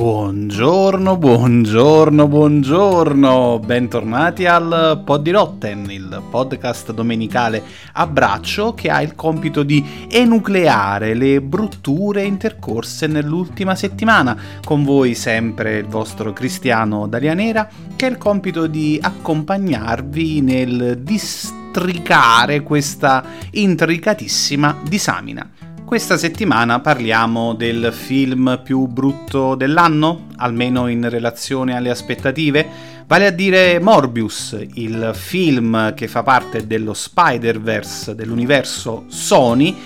Buongiorno, buongiorno, buongiorno, bentornati al Pod di Rotten, il podcast domenicale a braccio che ha il compito di enucleare le brutture intercorse nell'ultima settimana. Con voi sempre il vostro Cristiano Dalianera che ha il compito di accompagnarvi nel districare questa intricatissima disamina. Questa settimana parliamo del film più brutto dell'anno, almeno in relazione alle aspettative, vale a dire Morbius, il film che fa parte dello Spider-Verse dell'universo Sony,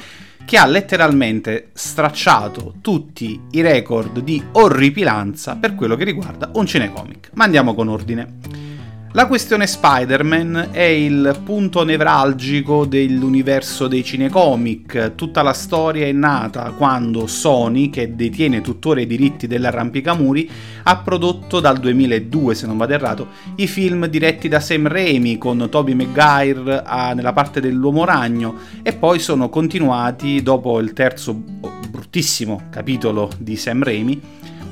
che ha letteralmente stracciato tutti i record di orripilanza per quello che riguarda un cinecomic. Ma andiamo con ordine. La questione Spider-Man è il punto nevralgico dell'universo dei cinecomic. Tutta la storia è nata quando Sony, che detiene tuttora i diritti dell'arrampicamuri, ha prodotto dal 2002, se non vado errato, i film diretti da Sam Raimi con Tobey Maguire a, nella parte dell'Uomo Ragno e poi sono continuati dopo il terzo bruttissimo capitolo di Sam Raimi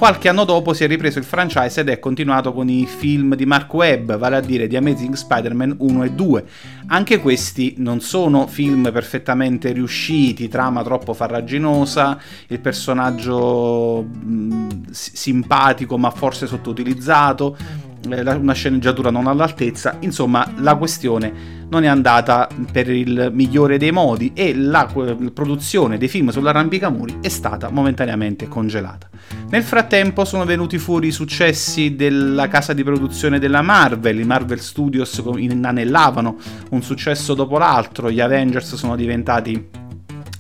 Qualche anno dopo si è ripreso il franchise ed è continuato con i film di Mark Webb, vale a dire di Amazing Spider-Man 1 e 2. Anche questi non sono film perfettamente riusciti, trama troppo farraginosa, il personaggio mh, simpatico ma forse sottoutilizzato, una sceneggiatura non all'altezza, insomma la questione non è andata per il migliore dei modi e la produzione dei film sull'arrampicamuri è stata momentaneamente congelata. Nel frattempo sono venuti fuori i successi della casa di produzione della Marvel, i Marvel Studios inanellavano un successo dopo l'altro, gli Avengers sono diventati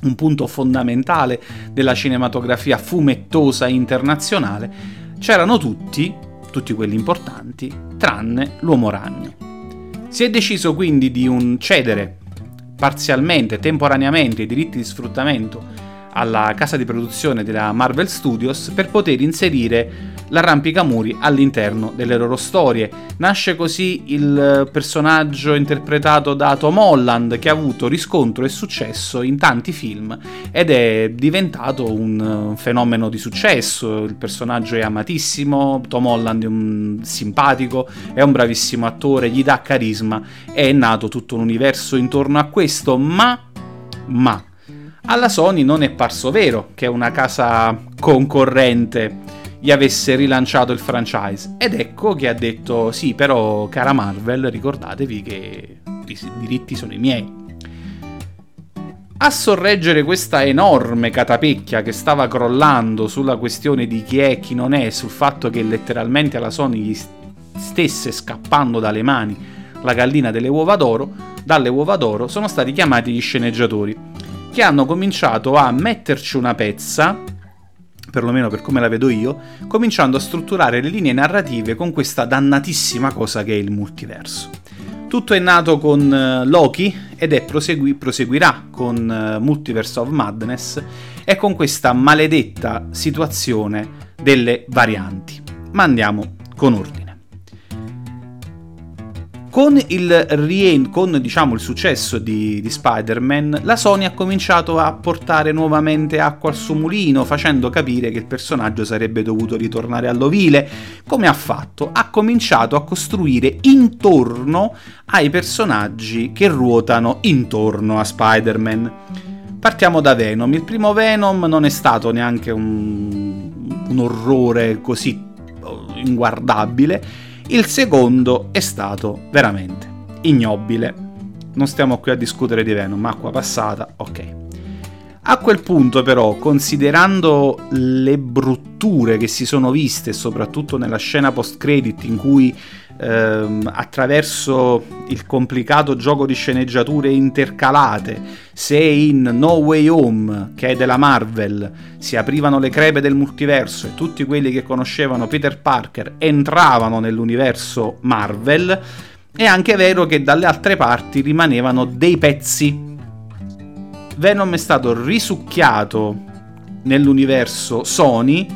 un punto fondamentale della cinematografia fumettosa internazionale, c'erano tutti, tutti quelli importanti, tranne l'Uomo Ragno. Si è deciso quindi di un cedere parzialmente, temporaneamente i diritti di sfruttamento alla casa di produzione della Marvel Studios per poter inserire l'arrampicamuri all'interno delle loro storie. Nasce così il personaggio interpretato da Tom Holland che ha avuto riscontro e successo in tanti film ed è diventato un fenomeno di successo. Il personaggio è amatissimo, Tom Holland è un simpatico, è un bravissimo attore, gli dà carisma, è nato tutto un universo intorno a questo, ma ma alla Sony non è parso vero che una casa concorrente gli avesse rilanciato il franchise. Ed ecco che ha detto: Sì, però, cara Marvel, ricordatevi che i diritti sono i miei. A sorreggere questa enorme catapecchia che stava crollando sulla questione di chi è e chi non è, sul fatto che letteralmente alla Sony gli stesse scappando dalle mani la gallina delle uova d'oro, dalle uova d'oro sono stati chiamati gli sceneggiatori che hanno cominciato a metterci una pezza, perlomeno per come la vedo io, cominciando a strutturare le linee narrative con questa dannatissima cosa che è il multiverso. Tutto è nato con uh, Loki ed è prosegui- proseguirà con uh, Multiverse of Madness e con questa maledetta situazione delle varianti. Ma andiamo con ordine. Con il, rien- con, diciamo, il successo di, di, Spider-Man, la Sony ha cominciato a portare nuovamente acqua al suo mulino, facendo capire che il personaggio sarebbe dovuto ritornare all'ovile. Come ha fatto? Ha cominciato a costruire intorno ai personaggi che ruotano intorno a Spider-Man. Partiamo da Venom. Il primo Venom non è stato neanche un, un orrore così inguardabile il secondo è stato veramente ignobile. Non stiamo qui a discutere di Venom, acqua passata, ok. A quel punto però, considerando le brutture che si sono viste, soprattutto nella scena post-credit in cui ehm, attraverso il complicato gioco di sceneggiature intercalate, se in No Way Home, che è della Marvel, si aprivano le crepe del multiverso e tutti quelli che conoscevano Peter Parker entravano nell'universo Marvel, è anche vero che dalle altre parti rimanevano dei pezzi. Venom è stato risucchiato nell'universo Sony,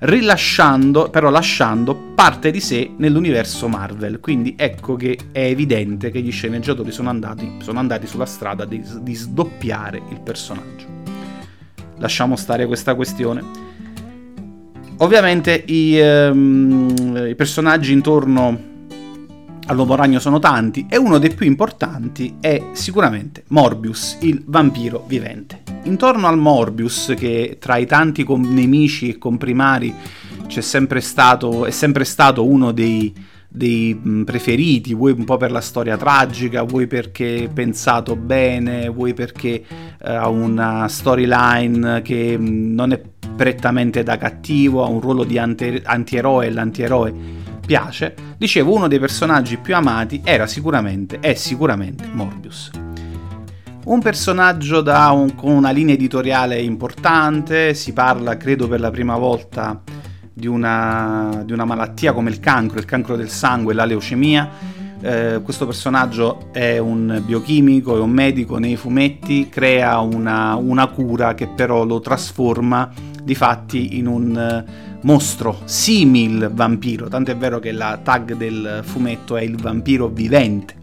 rilasciando, però lasciando parte di sé nell'universo Marvel. Quindi ecco che è evidente che gli sceneggiatori sono andati, sono andati sulla strada di, di sdoppiare il personaggio. Lasciamo stare questa questione. Ovviamente i, ehm, i personaggi intorno all'uomo ragno sono tanti e uno dei più importanti è sicuramente Morbius, il vampiro vivente. Intorno al Morbius, che tra i tanti nemici e comprimari c'è sempre stato, è sempre stato uno dei, dei preferiti, vuoi un po' per la storia tragica, vuoi perché pensato bene, vuoi perché uh, ha una storyline che non è prettamente da cattivo, ha un ruolo di anti- antieroe e l'antieroe piace. Dicevo, uno dei personaggi più amati era sicuramente, è sicuramente Morbius. Un personaggio un, con una linea editoriale importante, si parla credo per la prima volta di una, di una malattia come il cancro, il cancro del sangue, la leucemia. Eh, questo personaggio è un biochimico, è un medico nei fumetti, crea una, una cura che però lo trasforma di fatti in un mostro simil vampiro, tanto è vero che la tag del fumetto è il vampiro vivente.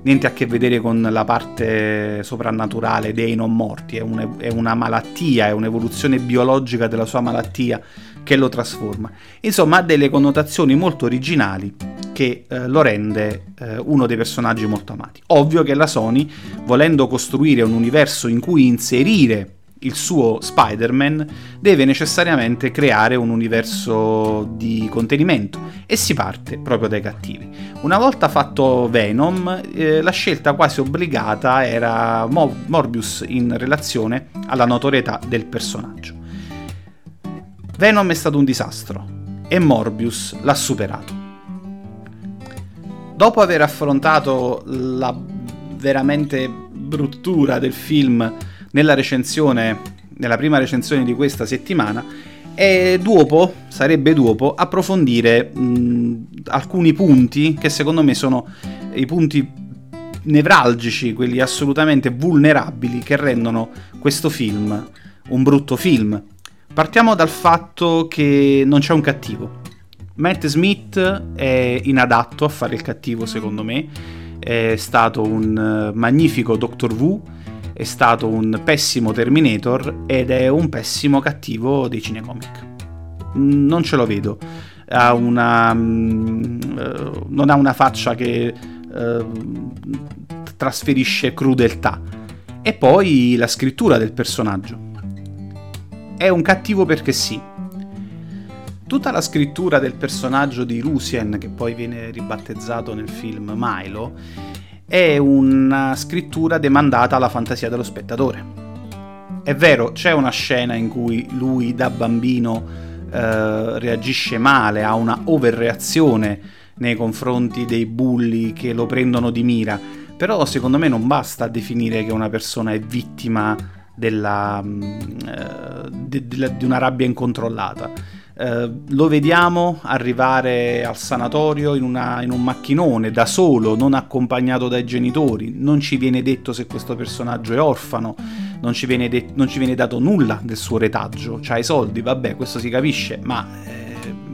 Niente a che vedere con la parte soprannaturale dei non morti, è, un, è una malattia, è un'evoluzione biologica della sua malattia che lo trasforma. Insomma, ha delle connotazioni molto originali che eh, lo rende eh, uno dei personaggi molto amati. Ovvio che la Sony, volendo costruire un universo in cui inserire il suo Spider-Man, deve necessariamente creare un universo di contenimento e si parte proprio dai cattivi. Una volta fatto Venom, eh, la scelta quasi obbligata era Mo- Morbius in relazione alla notorietà del personaggio. Venom è stato un disastro e Morbius l'ha superato. Dopo aver affrontato la veramente bruttura del film nella recensione, nella prima recensione di questa settimana, e dopo, sarebbe dopo, approfondire mh, alcuni punti che secondo me sono i punti nevralgici, quelli assolutamente vulnerabili che rendono questo film un brutto film. Partiamo dal fatto che non c'è un cattivo. Matt Smith è inadatto a fare il cattivo, secondo me. È stato un eh, magnifico Doctor Who, è stato un pessimo Terminator ed è un pessimo cattivo dei cinecomic. Non ce lo vedo. Ha una, mm, eh, non ha una faccia che uh, trasferisce crudeltà. E poi la scrittura del personaggio è un cattivo perché sì. Tutta la scrittura del personaggio di Rusien, che poi viene ribattezzato nel film Milo, è una scrittura demandata alla fantasia dello spettatore. È vero, c'è una scena in cui lui da bambino eh, reagisce male, ha una overreazione nei confronti dei bulli che lo prendono di mira, però secondo me non basta definire che una persona è vittima della, mm, eh, di, di, una rabbia incontrollata. Uh, lo vediamo arrivare al sanatorio in, una, in, un macchinone da solo, non accompagnato dai genitori. Non ci viene detto se questo personaggio è orfano, non ci viene, de- non ci viene dato nulla del suo retaggio. C'ha i soldi, vabbè, questo si capisce, ma eh,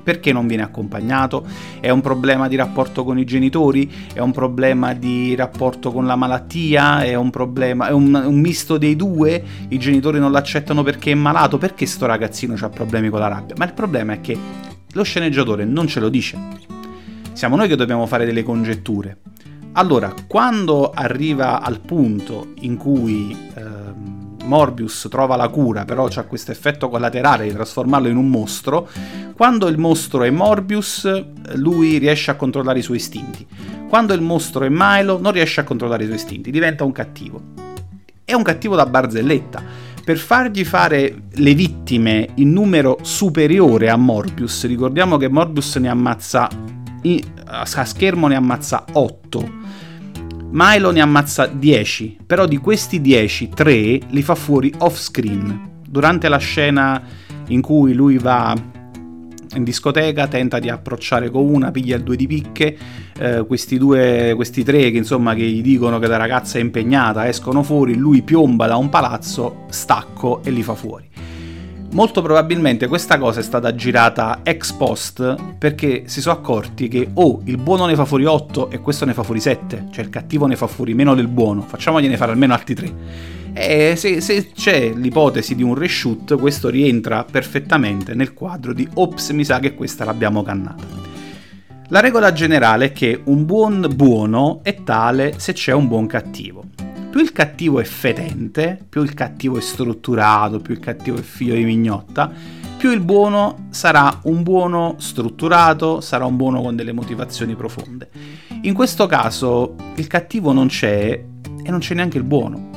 perché non viene accompagnato? È un problema di rapporto con i genitori? È un problema di rapporto con la malattia? È un problema, è un, un misto dei due? I genitori non l'accettano perché è malato? Perché sto ragazzino ha problemi con la rabbia? Ma il problema è che lo sceneggiatore non ce lo dice. Siamo noi che dobbiamo fare delle congetture. Allora, quando arriva al punto in cui ehm, Morbius trova la cura, però c'ha questo effetto collaterale di trasformarlo in un mostro, quando il mostro è Morbius, lui riesce a controllare i suoi istinti. Quando il mostro è Milo, non riesce a controllare i suoi istinti, diventa un cattivo. È un cattivo da barzelletta. Per fargli fare le vittime in numero superiore a Morbius, ricordiamo che Morbius ne ammazza a schermo ne ammazza 8 Milo ne ammazza 10, però di questi 10, 3 li fa fuori off screen. Durante la scena in cui lui va in discoteca, tenta di approcciare con una, piglia il due di picche, eh, questi due, questi tre che insomma che gli dicono che la ragazza è impegnata, escono fuori, lui piomba da un palazzo, stacco e li fa fuori. Molto probabilmente questa cosa è stata girata ex post perché si sono accorti che o oh, il buono ne fa fuori 8 e questo ne fa fuori 7, cioè il cattivo ne fa fuori meno del buono, facciamogliene fare almeno altri 3. E se, se, c'è l'ipotesi di un reshoot, questo rientra perfettamente nel quadro di ops, mi sa che questa l'abbiamo cannata. La regola generale è che un buon buono è tale se c'è un buon cattivo. Più il cattivo è fetente, più il cattivo è strutturato, più il cattivo è figlio di mignotta, più il buono sarà un buono strutturato, sarà un buono con delle motivazioni profonde. In questo caso il cattivo non c'è e non c'è neanche il buono.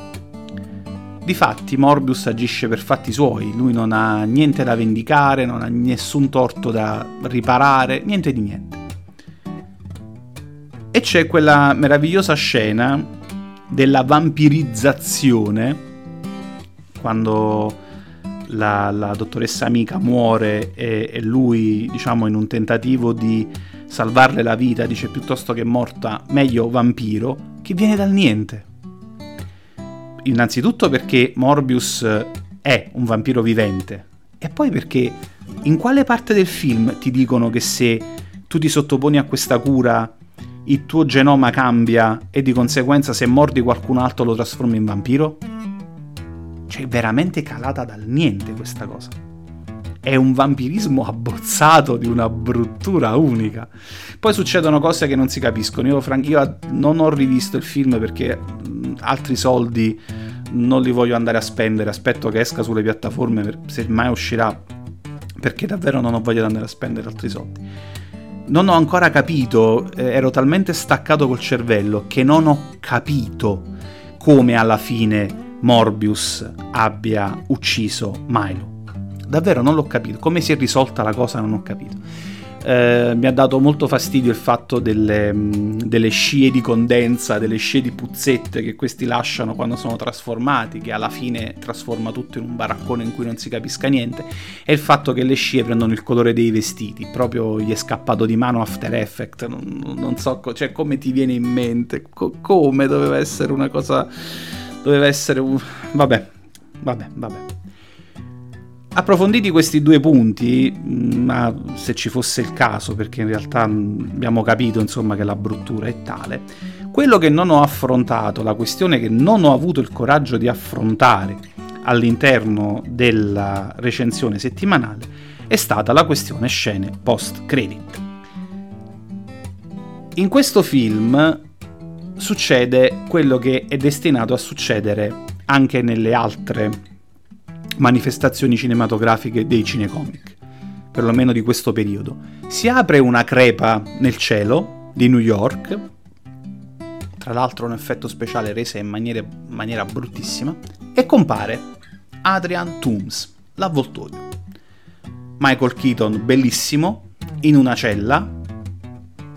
Difatti Morbius agisce per fatti suoi, lui non ha niente da vendicare, non ha nessun torto da riparare, niente di niente. E c'è quella meravigliosa scena della vampirizzazione, quando la, la dottoressa amica muore e, e, lui, diciamo, in un tentativo di salvarle la vita, dice piuttosto che morta, meglio vampiro, che viene dal niente. Innanzitutto perché Morbius è un vampiro vivente e poi perché in quale parte del film ti dicono che se tu ti sottoponi a questa cura il tuo genoma cambia e di conseguenza se mordi qualcun altro lo trasformi in vampiro? Cioè, veramente calata dal niente questa cosa. È un vampirismo abbozzato di una bruttura unica. Poi succedono cose che non si capiscono. Io, Frank, io non ho rivisto il film perché altri soldi non li voglio andare a spendere. Aspetto che esca sulle piattaforme, se mai uscirà, perché davvero non ho voglia di andare a spendere altri soldi. Non ho ancora capito, eh, ero talmente staccato col cervello che non ho capito come alla fine Morbius abbia ucciso Milo. Davvero non l'ho capito. Come si è risolta la cosa non ho capito. Eh, mi ha dato molto fastidio il fatto delle, mm, delle, scie di condensa, delle scie di puzzette che questi lasciano quando sono trasformati, che alla fine trasforma tutto in un baraccone in cui non si capisca niente, e il fatto che le scie prendono il colore dei vestiti, proprio gli è scappato di mano After Effect, non, non so, cioè come ti viene in mente, co- come doveva essere una cosa doveva essere un... vabbè, vabbè, vabbè. Approfonditi questi due punti, mm, ma se ci fosse il caso, perché in realtà mm, abbiamo capito insomma che la bruttura è tale, quello che non ho affrontato, la questione che non ho avuto il coraggio di affrontare all'interno della recensione settimanale, è stata la questione scene post-credit. In questo film succede quello che è destinato a succedere anche nelle altre manifestazioni cinematografiche dei cinecomic, perlomeno di questo periodo. Si apre una crepa nel cielo di New York, tra l'altro un effetto speciale resa in maniera, maniera bruttissima, e compare Adrian Toomes, l'avvoltoio. Michael Keaton, bellissimo, in una cella.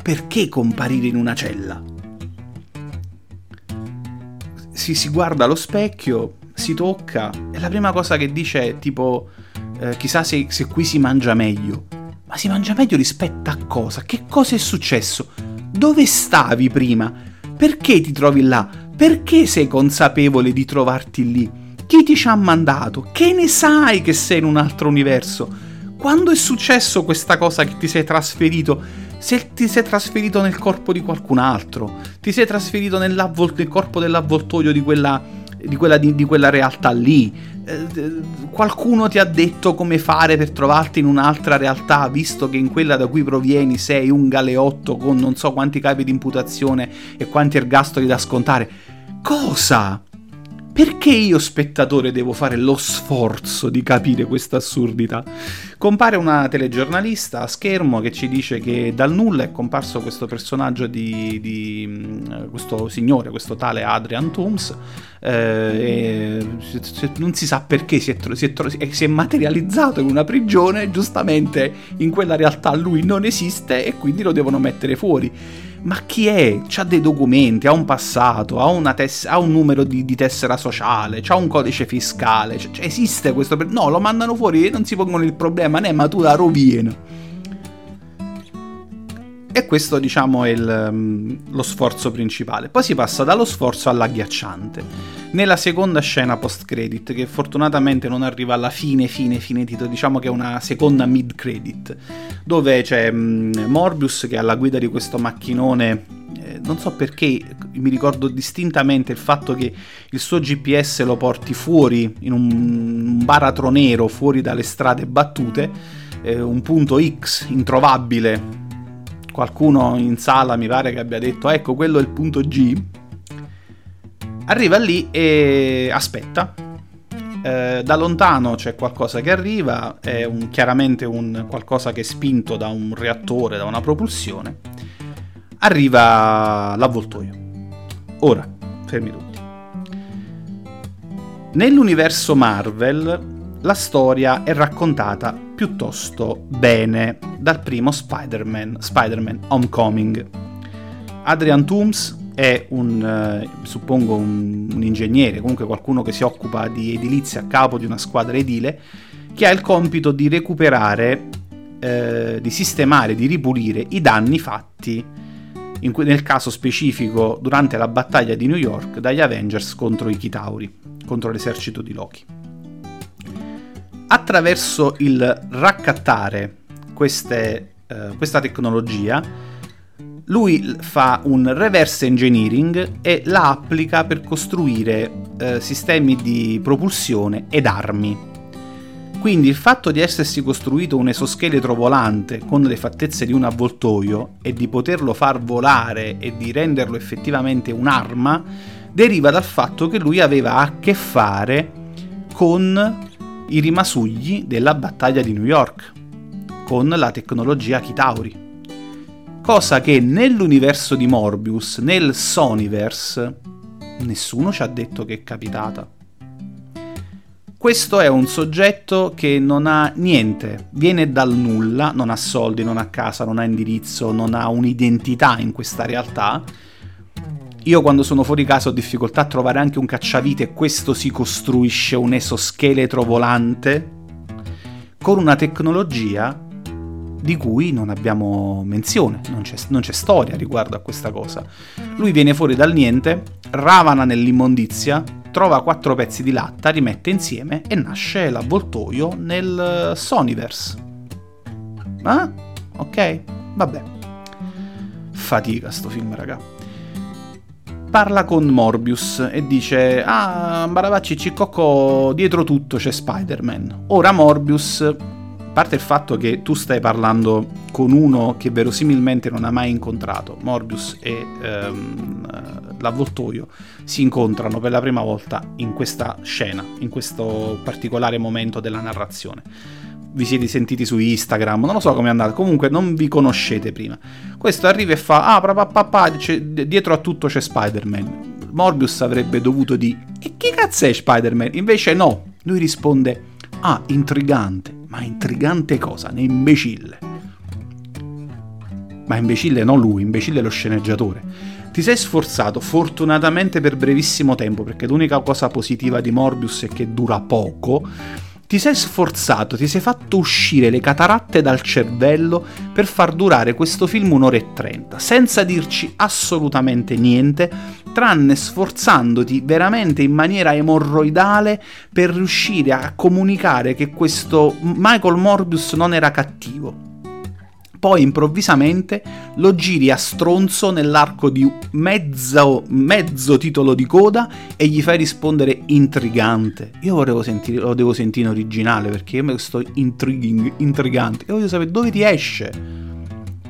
Perché comparire in una cella? si, si guarda allo specchio, si tocca e la prima cosa che dice è tipo eh, chissà se, se qui si mangia meglio. Ma si mangia meglio rispetto a cosa? Che cosa è successo? Dove stavi prima? Perché ti trovi là? Perché sei consapevole di trovarti lì? Chi ti ci ha mandato? Che ne sai che sei in un altro universo? Quando è successo questa cosa che ti sei trasferito? se ti sei trasferito nel corpo di qualcun altro, ti sei trasferito nel corpo dell'avvoltoio di quella, di quella, di, di quella realtà lì, eh, qualcuno ti ha detto come fare per trovarti in un'altra realtà, visto che in quella da cui provieni sei un galeotto con non so quanti capi di imputazione e quanti ergastoli da scontare. Cosa? Perché io spettatore devo fare lo sforzo di capire questa assurdità? Compare una telegiornalista a schermo che ci dice che dal nulla è comparso questo personaggio di, di mm, questo signore, questo tale Adrian Toomes, eh, non si sa perché si è, si, è, si è materializzato in una prigione, giustamente in quella realtà lui non esiste e quindi lo devono mettere fuori ma chi è? C'ha dei documenti, ha un passato, ha, tess- ha un numero di, di, tessera sociale, ha un codice fiscale, cioè esiste questo... Per- no, lo mandano fuori e non si pongono il problema, né, ma tu la rovina. E questo, diciamo, è il, um, lo sforzo principale. Poi si passa dallo sforzo all'agghiacciante. Nella seconda scena post-credit, che fortunatamente non arriva alla fine, fine, fine titolo, diciamo che è una seconda mid-credit, dove c'è um, Morbius che è alla guida di questo macchinone eh, non so perché mi ricordo distintamente il fatto che il suo GPS lo porti fuori in un baratro nero, fuori dalle strade battute, eh, un punto X introvabile. Qualcuno in sala mi pare che abbia detto ecco quello è il punto G. Arriva lì e aspetta. Eh, da lontano c'è qualcosa che arriva, è un, chiaramente un qualcosa che è spinto da un reattore, da una propulsione arriva l'avvoltoio. Ora, fermi tutti. Nell'universo Marvel la storia è raccontata piuttosto bene dal primo Spider-Man, Spider-Man Homecoming. Adrian Toomes è un, eh, suppongo, un, un, ingegnere, comunque qualcuno che si occupa di edilizia a capo di una squadra edile, che ha il compito di recuperare, eh, di sistemare, di ripulire i danni fatti in, nel caso specifico durante la battaglia di New York dagli Avengers contro i Chitauri, contro l'esercito di Loki. Attraverso il raccattare queste, eh, questa tecnologia, lui fa un reverse engineering e la applica per costruire eh, sistemi di propulsione ed armi. Quindi il fatto di essersi costruito un esoscheletro volante con le fattezze di un avvoltoio e di poterlo far volare e di renderlo effettivamente un'arma deriva dal fatto che lui aveva a che fare con i rimasugli della battaglia di New York, con la tecnologia Kitauri. Cosa che nell'universo di Morbius, nel Sonyverse, nessuno ci ha detto che è capitata. Questo è un soggetto che non ha niente, viene dal nulla, non ha soldi, non ha casa, non ha indirizzo, non ha un'identità in questa realtà. Io quando sono fuori casa ho difficoltà a trovare anche un cacciavite questo si costruisce un esoscheletro volante con una tecnologia di cui non abbiamo menzione, non c'è, non c'è, storia riguardo a questa cosa. Lui viene fuori dal niente, ravana nell'immondizia, trova quattro pezzi di latta, rimette insieme e nasce l'avvoltoio nel Sonyverse. Ah? Ok? Vabbè. Fatica sto film, raga. Parla con Morbius e dice: Ah, Baravacci Ciccocco, dietro tutto c'è Spider-Man. Ora Morbius a parte il fatto che tu stai parlando con uno che verosimilmente non ha mai incontrato, Morbius e ehm, l'avvoltoio si incontrano per la prima volta in questa scena, in questo particolare momento della narrazione. Vi siete sentiti su Instagram, non lo so come è andato, comunque non vi conoscete prima. Questo arriva e fa, ah, papà, papà, dietro a tutto c'è Spider-Man. Morbius avrebbe dovuto dire, e chi cazzo è Spider-Man? Invece no, lui risponde, ah, intrigante ma intrigante cosa? Ne imbecille. Ma imbecille non lui, imbecille lo sceneggiatore. Ti sei sforzato, fortunatamente per brevissimo tempo, perché l'unica cosa positiva di Morbius è che dura poco ti sei sforzato, ti sei fatto uscire le cataratte dal cervello per far durare questo film un'ora e trenta, senza dirci assolutamente niente, tranne sforzandoti veramente in maniera emorroidale per riuscire a comunicare che questo Michael Morbius non era cattivo poi improvvisamente lo giri a stronzo nell'arco di mezzo, mezzo titolo di coda e gli fai rispondere intrigante. Io volevo sentire, lo devo sentire in originale perché io sto intriguing, intrigante e voglio sapere dove ti esce.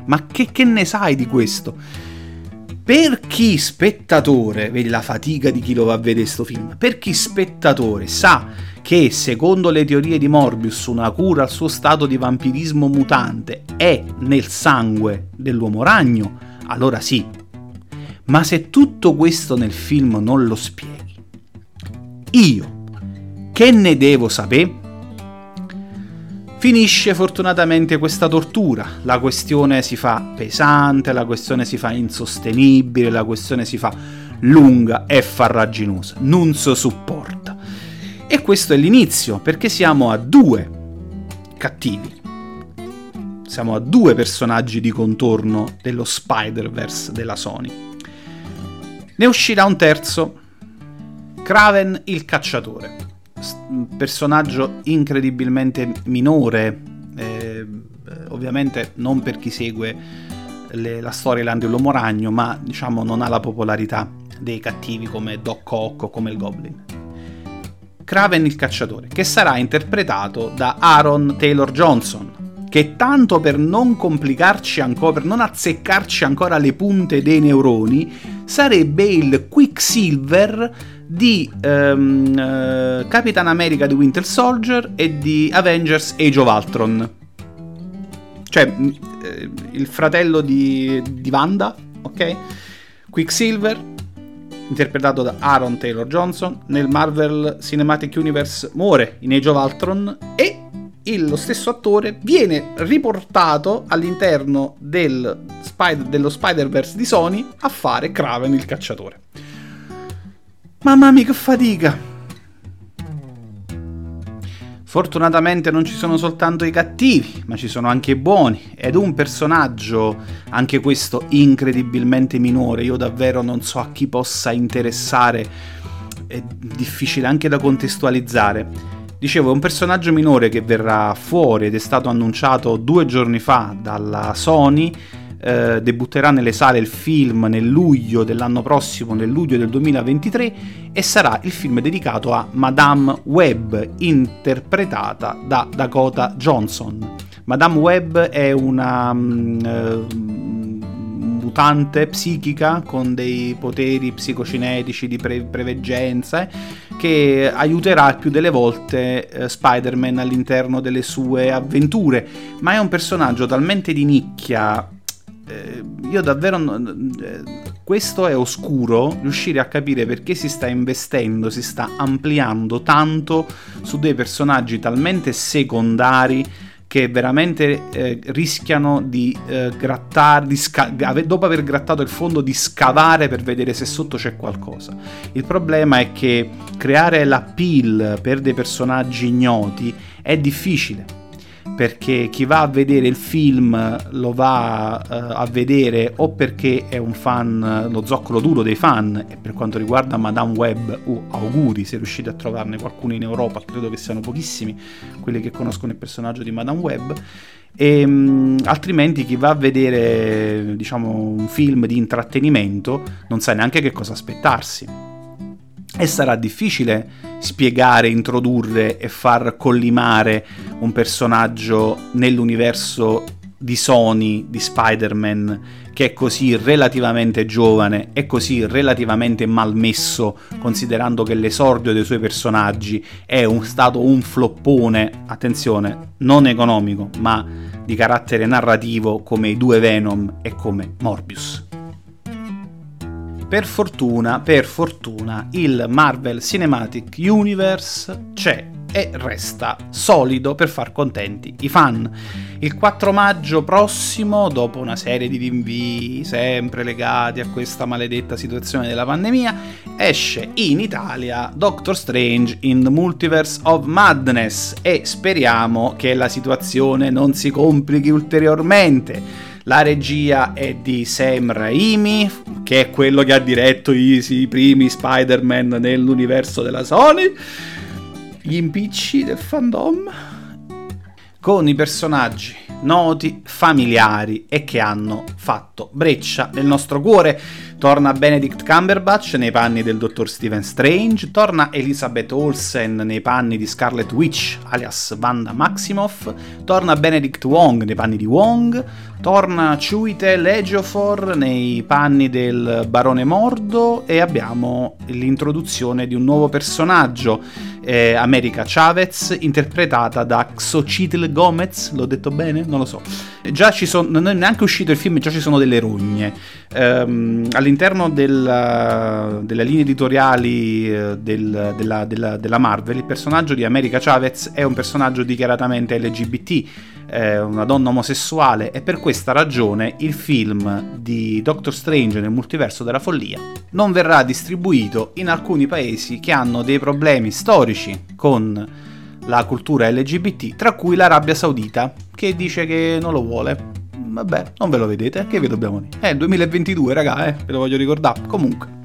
Ma che, che ne sai di questo? Per chi spettatore, vedi la fatica di chi lo va a vedere questo film, per chi spettatore sa che secondo le teorie di Morbius una cura al suo stato di vampirismo mutante è nel sangue dell'uomo ragno, allora sì. Ma se tutto questo nel film non lo spieghi, io che ne devo sapere? Finisce fortunatamente questa tortura, la questione si fa pesante, la questione si fa insostenibile, la questione si fa lunga e farraginosa, non so supporta. E questo è l'inizio, perché siamo a due cattivi. Siamo a due personaggi di contorno dello Spider-Verse della Sony. Ne uscirà un terzo, Kraven il cacciatore personaggio incredibilmente minore, eh, ovviamente non per chi segue le, la storyline dell'uomo ragno, ma diciamo non ha la popolarità dei cattivi come Doc Ock o come il Goblin. Craven il cacciatore, che sarà interpretato da Aaron Taylor Johnson, che tanto per non complicarci ancora, per non azzeccarci ancora le punte dei neuroni, sarebbe il Quicksilver di um, Capitan America di Winter Soldier e di Avengers Age of Ultron. Cioè, eh, il fratello di, di Wanda, ok? Quicksilver, interpretato da Aaron Taylor Johnson, nel Marvel Cinematic Universe muore in Age of Ultron e il, lo stesso attore viene riportato all'interno del Spider, dello Spider-Verse di Sony a fare Kraven il cacciatore. Mamma mia che fatica! Fortunatamente non ci sono soltanto i cattivi, ma ci sono anche i buoni. Ed un personaggio, anche questo incredibilmente minore, io davvero non so a chi possa interessare, è difficile anche da contestualizzare. Dicevo, è un personaggio minore che verrà fuori ed è stato annunciato due giorni fa dalla Sony eh, debutterà nelle sale il film nel luglio dell'anno prossimo, nel luglio del 2023, e sarà il film dedicato a Madame Web, interpretata da Dakota Johnson. Madame Web è una um, mutante psichica con dei poteri psicocinetici di pre- preveggenza eh, che aiuterà più delle volte eh, Spider-Man all'interno delle sue avventure, ma è un personaggio talmente di nicchia eh, io davvero eh, questo è oscuro riuscire a capire perché si sta investendo, si sta ampliando tanto su dei personaggi talmente secondari che veramente eh, rischiano di eh, grattare, di sca- dopo aver grattato il fondo, di scavare per vedere se sotto c'è qualcosa. Il problema è che creare l'appeal per dei personaggi ignoti è difficile perché chi va a vedere il film lo va uh, a vedere o perché è un fan, lo zoccolo duro dei fan, e per quanto riguarda Madame Web, uh, auguri se riuscite a trovarne qualcuno in Europa, credo che siano pochissimi quelli che conoscono il personaggio di Madame Web. E, um, altrimenti chi va a vedere diciamo un film di intrattenimento non sa neanche che cosa aspettarsi e sarà difficile spiegare, introdurre e far collimare un personaggio nell'universo di Sony, di Spider-Man, che è così relativamente giovane e così relativamente malmesso, considerando che l'esordio dei suoi personaggi è un, stato un floppone, attenzione, non economico, ma di carattere narrativo come i due Venom e come Morbius. Per fortuna, per fortuna, il Marvel Cinematic Universe c'è e resta solido per far contenti i fan. Il 4 maggio prossimo, dopo una serie di rinvii sempre legati a questa maledetta situazione della pandemia, esce in Italia Doctor Strange in the Multiverse of Madness e speriamo che la situazione non si complichi ulteriormente la regia è di Sam Raimi, che è quello che ha diretto i, i primi Spider-Man nell'universo della Sony. Gli impicci del fandom. Con i personaggi noti, familiari e che hanno fatto breccia nel nostro cuore. Torna Benedict Cumberbatch nei panni del dottor Stephen Strange, torna Elizabeth Olsen nei panni di Scarlet Witch, alias Wanda Maximoff, torna Benedict Wong nei panni di Wong, torna Chiwetel Ejiofor nei panni del barone Mordo e abbiamo l'introduzione di un nuovo personaggio, eh, America Chavez, interpretata da Xochitl Gomez, l'ho detto bene? Non lo so. Già ci sono, non è neanche uscito il film, già ci sono delle rogne. Um, all'interno della, delle linee editoriali eh, del, della, della, della, Marvel, il personaggio di America Chavez è un personaggio dichiaratamente LGBT, una donna omosessuale e per questa ragione il film di Doctor Strange nel multiverso della follia non verrà distribuito in alcuni paesi che hanno dei problemi storici con la cultura LGBT, tra cui l'Arabia Saudita, che dice che non lo vuole vabbè, non ve lo vedete, che vi dobbiamo dire? È il 2022, raga, eh, ve lo voglio ricordare. Comunque.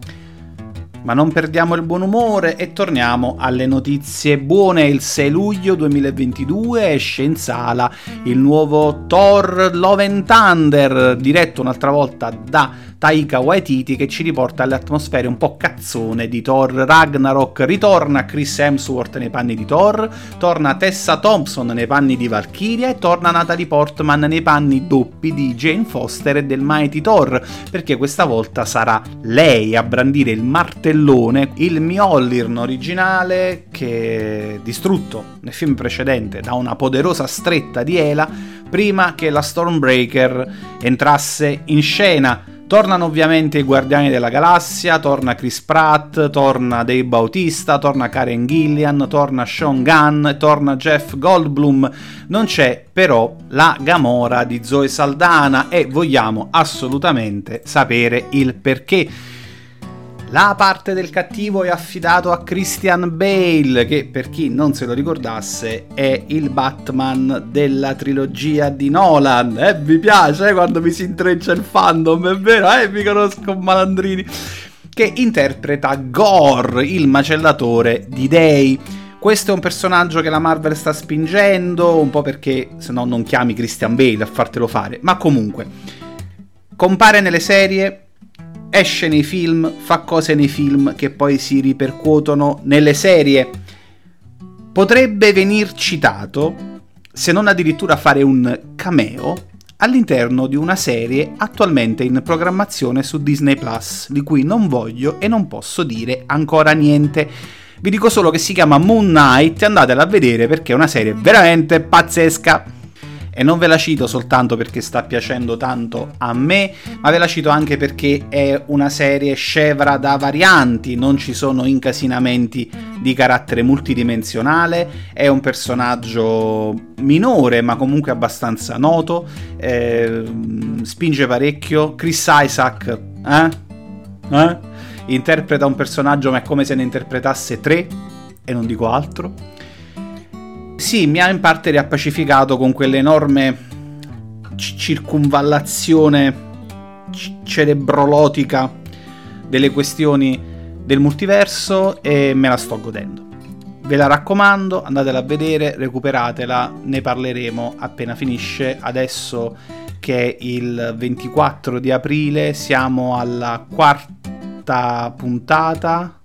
Ma non perdiamo il buon umore e torniamo alle notizie buone. Il 6 luglio 2022 esce in sala il nuovo Thor Love and Thunder, diretto un'altra volta da Taika Waititi che ci riporta alle atmosfere un po' cazzone di Thor Ragnarok. Ritorna Chris Hemsworth nei panni di Thor, torna Tessa Thompson nei panni di Valkyria e torna Natalie Portman nei panni doppi di Jane Foster e del Mighty Thor, perché questa volta sarà lei a brandire il martellone, il Mjolnir originale che distrutto nel film precedente da una poderosa stretta di Ela prima che la Stormbreaker entrasse in scena. Tornano ovviamente i Guardiani della Galassia, torna Chris Pratt, torna Dave Bautista, torna Karen Gillian, torna Sean Gunn, torna Jeff Goldblum. Non c'è però la Gamora di Zoe Saldana e vogliamo assolutamente sapere il perché. La parte del cattivo è affidato a Christian Bale, che per chi non se lo ricordasse è il Batman della trilogia di Nolan. Eh, vi piace quando mi si intreccia il fandom, è vero? Eh, mi conosco malandrini. Che interpreta Gore, il macellatore di dei. Questo è un personaggio che la Marvel sta spingendo, un po' perché se no non chiami Christian Bale a fartelo fare, ma comunque. Compare nelle serie, esce nei film, fa cose nei film che poi si ripercuotono nelle serie. Potrebbe venir citato, se non addirittura fare un cameo, all'interno di una serie attualmente in programmazione su Disney Plus, di cui non voglio e non posso dire ancora niente. Vi dico solo che si chiama Moon Knight andatela a vedere perché è una serie veramente pazzesca. E non ve la cito soltanto perché sta piacendo tanto a me, ma ve la cito anche perché è una serie scevra da varianti, non ci sono incasinamenti di carattere multidimensionale, è un personaggio minore ma comunque abbastanza noto, eh, spinge parecchio, Chris Isaac, eh? Eh? interpreta un personaggio ma è come se ne interpretasse tre e non dico altro sì, mi ha in parte riappacificato con quell'enorme circunvallazione cerebrolotica delle questioni del multiverso e me la sto godendo. Ve la raccomando, andatela a vedere, recuperatela, ne parleremo appena finisce. Adesso che è il 24 di aprile, siamo alla quarta puntata,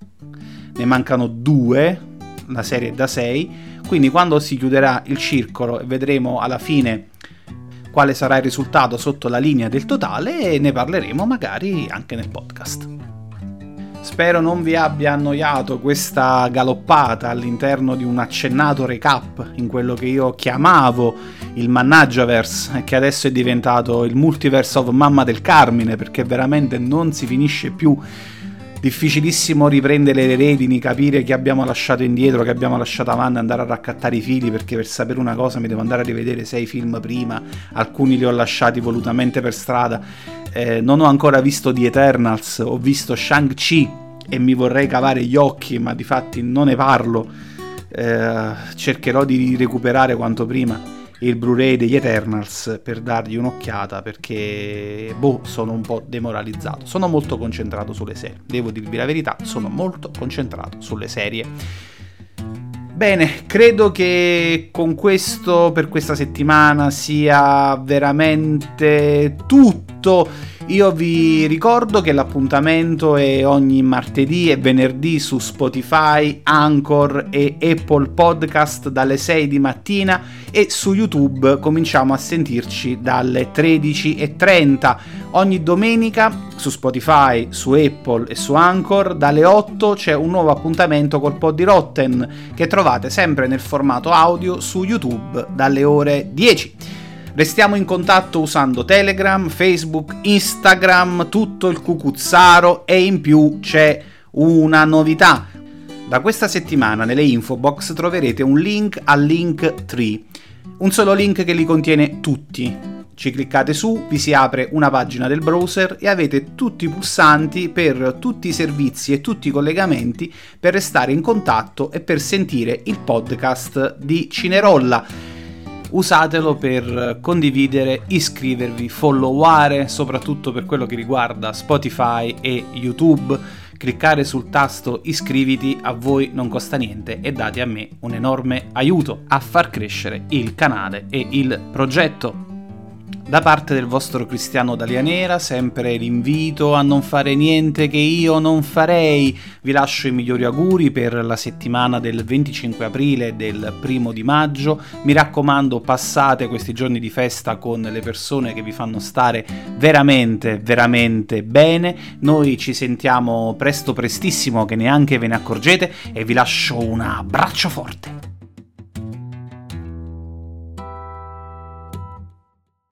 ne mancano due, la serie da 6 quindi quando si chiuderà il circolo e vedremo alla fine quale sarà il risultato sotto la linea del totale, ne parleremo magari anche nel podcast. Spero non vi abbia annoiato questa galoppata all'interno di un accennato recap in quello che io chiamavo il Managgiaverse e che adesso è diventato il Multiverse of Mamma del Carmine perché veramente non si finisce più difficilissimo riprendere le redini, capire chi abbiamo lasciato indietro, che abbiamo lasciato avanti, andare a raccattare i fili, perché per sapere una cosa mi devo andare a rivedere sei film prima, alcuni li ho lasciati volutamente per strada. Eh, non ho ancora visto The Eternals, ho visto Shang-Chi e mi vorrei cavare gli occhi, ma di fatti non ne parlo. Eh, cercherò di recuperare quanto prima il Blu-ray degli Eternals per dargli un'occhiata perché boh, sono un po' demoralizzato. Sono molto concentrato sulle serie. Devo dirvi la verità, sono molto concentrato sulle serie. Bene, credo che con questo per questa settimana sia veramente tutto. Io vi ricordo che l'appuntamento è ogni martedì e venerdì su Spotify, Anchor e Apple Podcast dalle 6 di mattina e su YouTube cominciamo a sentirci dalle 13.30. Ogni domenica su Spotify, su Apple e su Anchor dalle 8 c'è un nuovo appuntamento col Pod di Rotten che trovate sempre nel formato audio su YouTube dalle ore 10. Restiamo in contatto usando Telegram, Facebook, Instagram, tutto il cucuzzaro e in più c'è una novità. Da questa settimana nelle info box troverete un link al link 3, un solo link che li contiene tutti. Ci cliccate su, vi si apre una pagina del browser e avete tutti i pulsanti per tutti i servizi e tutti i collegamenti per restare in contatto e per sentire il podcast di Cinerolla usatelo per condividere, iscrivervi, followare, soprattutto per quello che riguarda Spotify e YouTube cliccare sul tasto iscriviti a voi non costa niente e date a me un enorme aiuto a far crescere il canale e il progetto. Da parte del vostro Cristiano Dalianera, sempre l'invito a non fare niente che io non farei. Vi lascio i migliori auguri per la settimana del 25 aprile e del primo di maggio. Mi raccomando, passate questi giorni di festa con le persone che vi fanno stare veramente, veramente bene. Noi ci sentiamo presto, prestissimo, che neanche ve ne accorgete, e vi lascio un abbraccio forte.